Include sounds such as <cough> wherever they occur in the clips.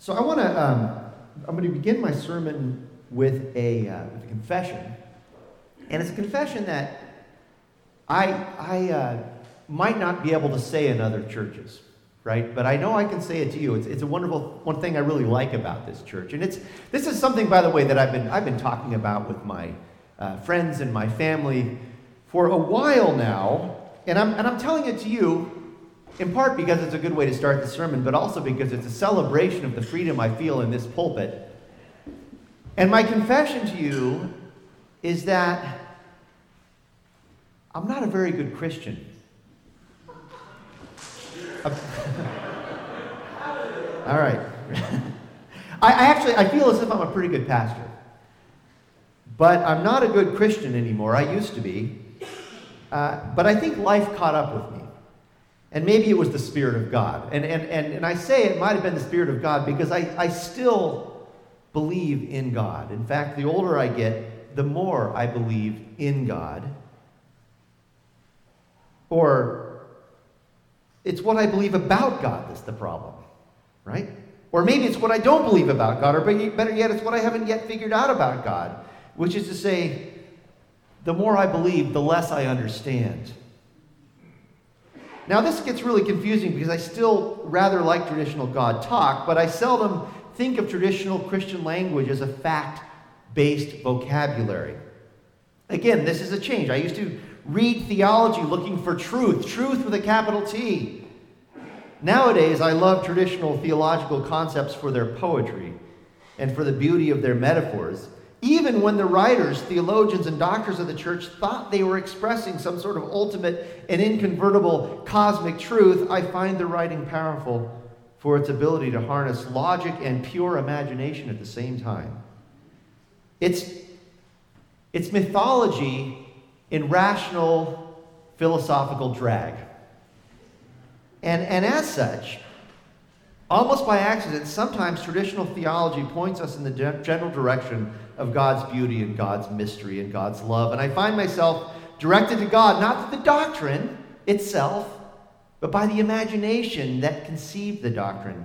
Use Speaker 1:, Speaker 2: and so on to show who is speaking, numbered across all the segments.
Speaker 1: So I want to, um, I'm going to begin my sermon with a, uh, with a confession. And it's a confession that I, I uh, might not be able to say in other churches, right? But I know I can say it to you. It's, it's a wonderful, one thing I really like about this church. And it's, this is something, by the way, that I've been, I've been talking about with my uh, friends and my family for a while now. And I'm, and I'm telling it to you in part because it's a good way to start the sermon, but also because it's a celebration of the freedom I feel in this pulpit. And my confession to you is that I'm not a very good Christian. <laughs> All right. <laughs> I, actually I feel as if I'm a pretty good pastor. But I'm not a good Christian anymore. I used to be. Uh, but I think life caught up with me. And maybe it was the Spirit of God. And, and, and, and I say it might have been the Spirit of God because I, I still believe in God. In fact, the older I get, the more I believe in God. Or it's what I believe about God that's the problem, right? Or maybe it's what I don't believe about God, or better yet, it's what I haven't yet figured out about God, which is to say, the more I believe, the less I understand. Now, this gets really confusing because I still rather like traditional God talk, but I seldom think of traditional Christian language as a fact based vocabulary. Again, this is a change. I used to read theology looking for truth, truth with a capital T. Nowadays, I love traditional theological concepts for their poetry and for the beauty of their metaphors even when the writers, theologians, and doctors of the church thought they were expressing some sort of ultimate and inconvertible cosmic truth, I find the writing powerful for its ability to harness logic and pure imagination at the same time. It's, it's mythology in rational philosophical drag. And, and as such, almost by accident, sometimes traditional theology points us in the general direction of God's beauty and God's mystery and God's love. And I find myself directed to God, not to the doctrine itself, but by the imagination that conceived the doctrine,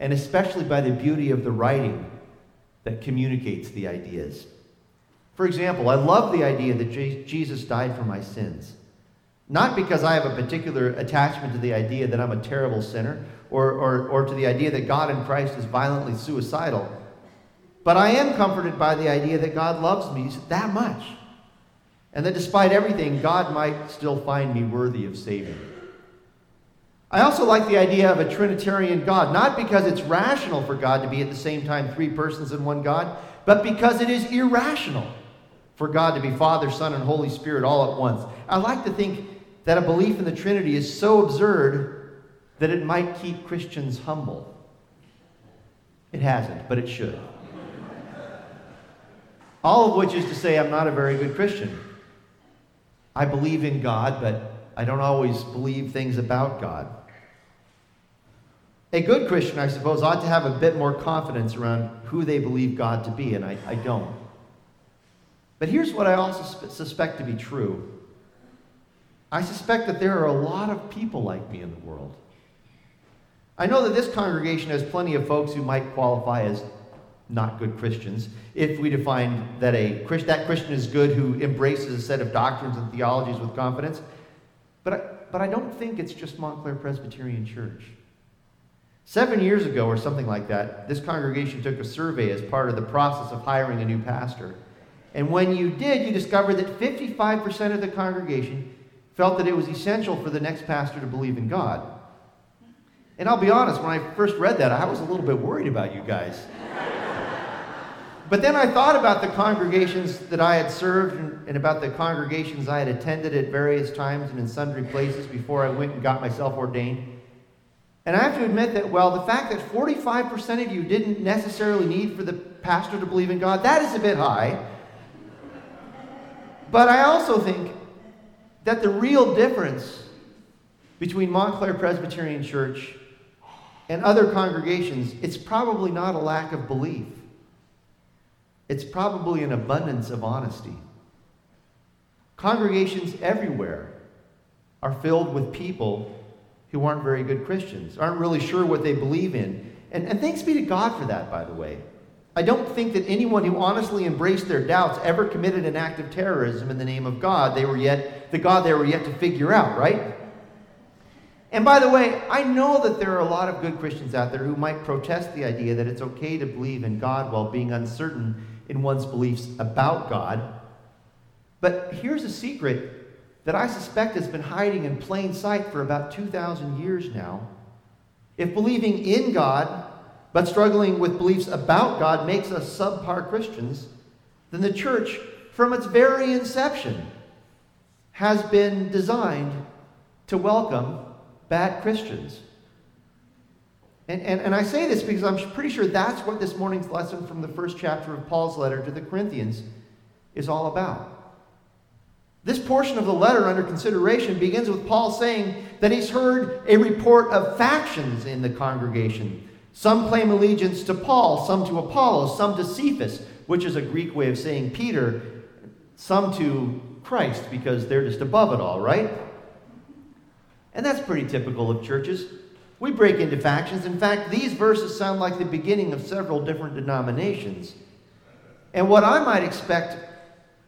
Speaker 1: and especially by the beauty of the writing that communicates the ideas. For example, I love the idea that Jesus died for my sins. Not because I have a particular attachment to the idea that I'm a terrible sinner or, or, or to the idea that God in Christ is violently suicidal but I am comforted by the idea that God loves me that much. And that despite everything, God might still find me worthy of saving. I also like the idea of a Trinitarian God, not because it's rational for God to be at the same time three persons in one God, but because it is irrational for God to be Father, Son, and Holy Spirit all at once. I like to think that a belief in the Trinity is so absurd that it might keep Christians humble. It hasn't, but it should. All of which is to say, I'm not a very good Christian. I believe in God, but I don't always believe things about God. A good Christian, I suppose, ought to have a bit more confidence around who they believe God to be, and I, I don't. But here's what I also suspect to be true I suspect that there are a lot of people like me in the world. I know that this congregation has plenty of folks who might qualify as not good Christians if we define that a that Christian is good who embraces a set of doctrines and theologies with confidence. But I, but I don't think it's just Montclair Presbyterian Church. Seven years ago, or something like that, this congregation took a survey as part of the process of hiring a new pastor. And when you did, you discovered that 55% of the congregation felt that it was essential for the next pastor to believe in God. And I'll be honest, when I first read that, I was a little bit worried about you guys. But then I thought about the congregations that I had served and, and, about the congregations I had attended at various times and in sundry places before I went and got myself ordained. And I have to admit that, well, the fact that 45% of you didn't necessarily need for the pastor to believe in God, that is a bit high. But I also think that the real difference between Montclair Presbyterian Church and other congregations, it's probably not a lack of belief. It's probably an abundance of honesty. Congregations everywhere are filled with people who aren't very good Christians, aren't really sure what they believe in, And, and thanks be to God for that, by the way. I don't think that anyone who honestly embraced their doubts ever committed an act of terrorism in the name of God. They were yet the God they were yet to figure out, right? And by the way, I know that there are a lot of good Christians out there who might protest the idea that it's okay to believe in God while being uncertain in one's beliefs about God. But here's a secret that I suspect has been hiding in plain sight for about 2,000 years now. If believing in God but struggling with beliefs about God makes us subpar Christians, then the church, from its very inception, has been designed to welcome bad Christians. And, and, and I say this because I'm pretty sure that's what this morning's lesson from the first chapter of Paul's letter to the Corinthians is all about. This portion of the letter under consideration begins with Paul saying that he's heard a report of factions in the congregation some claim allegiance to Paul, some to Apollos, some to Cephas, which is a Greek way of saying Peter, some to Christ because they're just above it all, right? And that's pretty typical of churches. We break into factions. In fact, these verses sound like the beginning of several different denominations. And what I might expect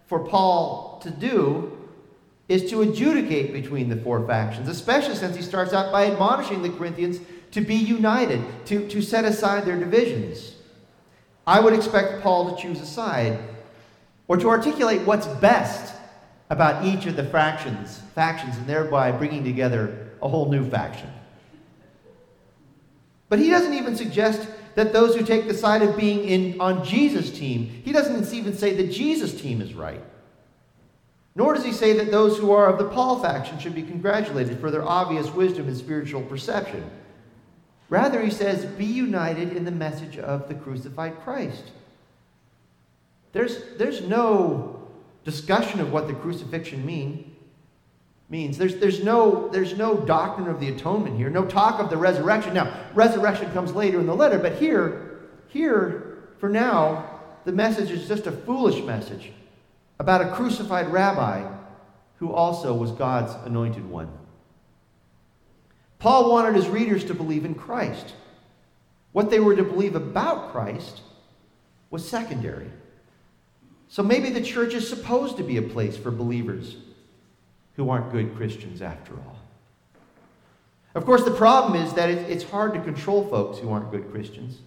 Speaker 1: for Paul to do is to adjudicate between the four factions, especially since he starts out by admonishing the Corinthians to be united, to, to set aside their divisions. I would expect Paul to choose a side or to articulate what's best about each of the fractions, factions, and thereby bringing together a whole new faction. But he doesn't even suggest that those who take the side of being in, on Jesus' team, he doesn't even say that Jesus' team is right. Nor does he say that those who are of the Paul faction should be congratulated for their obvious wisdom and spiritual perception. Rather, he says, be united in the message of the crucified Christ. There's, there's no discussion of what the crucifixion mean, means. There's, there's, no, there's no doctrine of the atonement here, no talk of the resurrection. Now, resurrection comes later in the letter, but here, here, for now, the message is just a foolish message about a crucified rabbi who also was God's anointed one. Paul wanted his readers to believe in Christ. What they were to believe about Christ was secondary. So maybe the church is supposed to be a place for believers who aren't good Christians after all. Of course, the problem is that it's hard to control folks who aren't good Christians.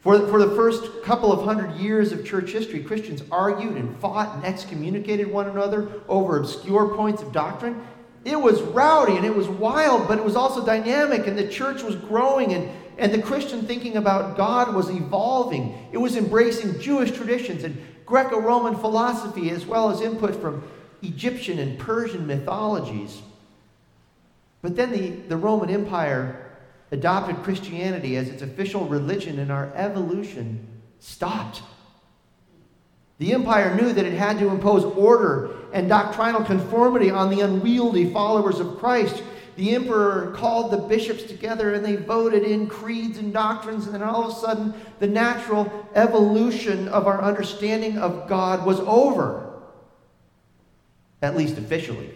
Speaker 1: For, for the first couple of hundred years of church history, Christians argued and fought and excommunicated one another over obscure points of doctrine. It was rowdy and it was wild, but it was also dynamic, and the church was growing, and, and the Christian thinking about God was evolving. It was embracing Jewish traditions and Greco Roman philosophy, as well as input from Egyptian and Persian mythologies. But then the, the Roman Empire adopted Christianity as its official religion, and our evolution stopped. The empire knew that it had to impose order and doctrinal conformity on the unwieldy followers of Christ. The emperor called the bishops together and they voted in creeds and doctrines, and then all of a sudden, the natural evolution of our understanding of God was over, at least officially.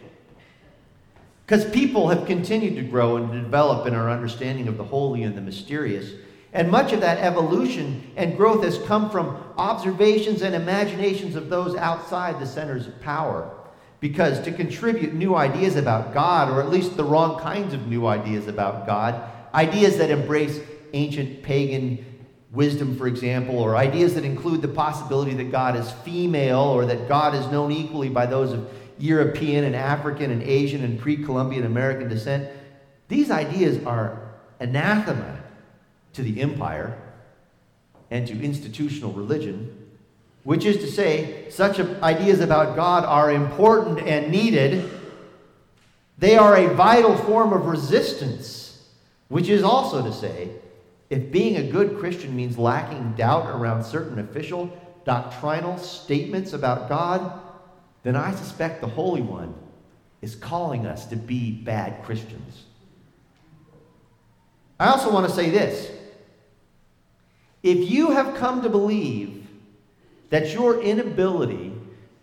Speaker 1: Because people have continued to grow and develop in our understanding of the holy and the mysterious. And much of that evolution and growth has come from observations and imaginations of those outside the centers of power. Because to contribute new ideas about God, or at least the wrong kinds of new ideas about God, ideas that embrace ancient pagan wisdom, for example, or ideas that include the possibility that God is female or that God is known equally by those of European and African and Asian and pre Columbian American descent, these ideas are anathema to the empire and to institutional religion, which is to say, such ideas about God are important and needed. They are a vital form of resistance, which is also to say, if being a good Christian means lacking doubt around certain official doctrinal statements about God, then I suspect the Holy One is calling us to be bad Christians. I also want to say this if you have come to believe that your inability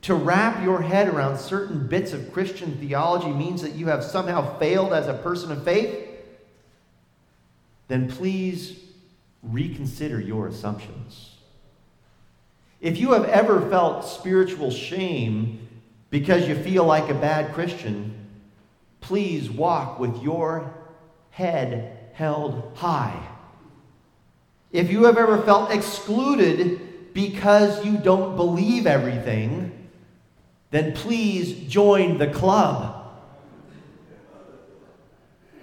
Speaker 1: to wrap your head around certain bits of Christian theology means that you have somehow failed as a person of faith, then please reconsider your assumptions. If you have ever felt spiritual shame because you feel like a bad Christian, please walk with your head held high. If you have ever felt excluded because you don't believe everything, then please join the club.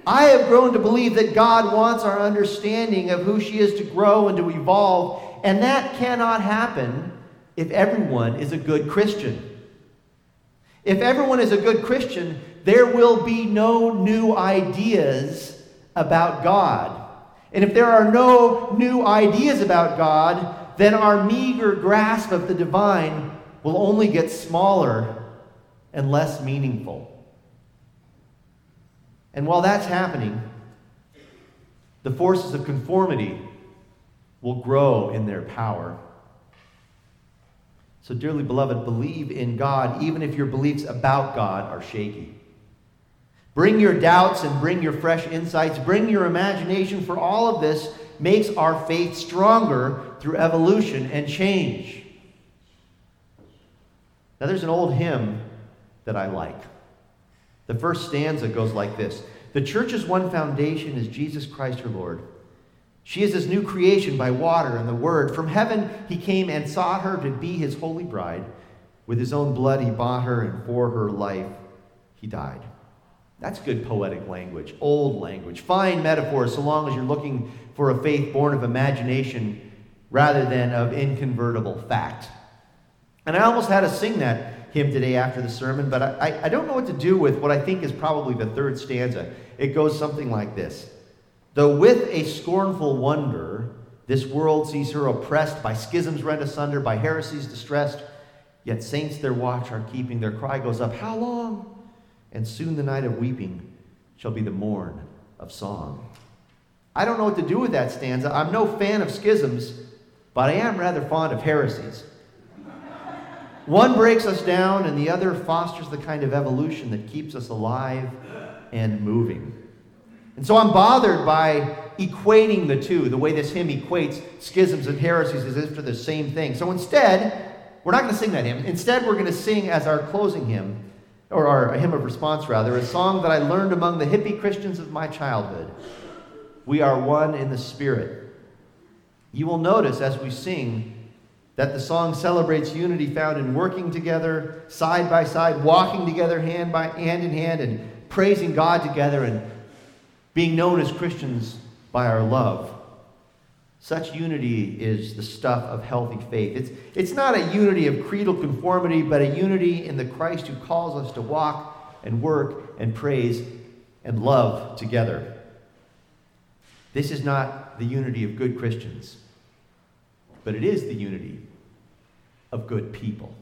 Speaker 1: I have grown to believe that God wants our understanding of who she is to grow and to evolve, and that cannot happen if everyone is a good Christian. If everyone is a good Christian, there will be no new ideas about God. And if there are no new ideas about God, then our meager grasp of the divine will only get smaller and less meaningful. And while that's happening, the forces of conformity will grow in their power. So, dearly beloved, believe in God even if your beliefs about God are shaky. Bring your doubts and bring your fresh insights. Bring your imagination, for all of this makes our faith stronger through evolution and change. Now, there's an old hymn that I like. The first stanza goes like this The church's one foundation is Jesus Christ her Lord. She is his new creation by water and the word. From heaven he came and sought her to be his holy bride. With his own blood he bought her, and for her life he died. That's good poetic language, old language, fine metaphors, so long as you're looking for a faith born of imagination rather than of inconvertible fact. And I almost had to sing that hymn today after the sermon, but I, I don't know what to do with what I think is probably the third stanza. It goes something like this Though with a scornful wonder, this world sees her oppressed by schisms rent asunder, by heresies distressed, yet saints their watch are keeping. Their cry goes up, How long? And soon the night of weeping shall be the morn of song. I don't know what to do with that stanza. I'm no fan of schisms, but I am rather fond of heresies. One breaks us down, and the other fosters the kind of evolution that keeps us alive and moving. And so I'm bothered by equating the two, the way this hymn equates schisms and heresies as if they're the same thing. So instead, we're not going to sing that hymn. Instead, we're going to sing as our closing hymn, or our hymn of response rather, a song that I learned among the hippie Christians of my childhood. We are one in the Spirit. You will notice as we sing that the song celebrates unity found in working together, side by side, walking together hand by hand in hand, and praising God together and being known as Christians by our love. Such unity is the stuff of healthy faith. It's, it's not a unity of creedal conformity, but a unity in the Christ who calls us to walk and work and praise and love together. This is not the unity of good Christians but it is the unity of good people.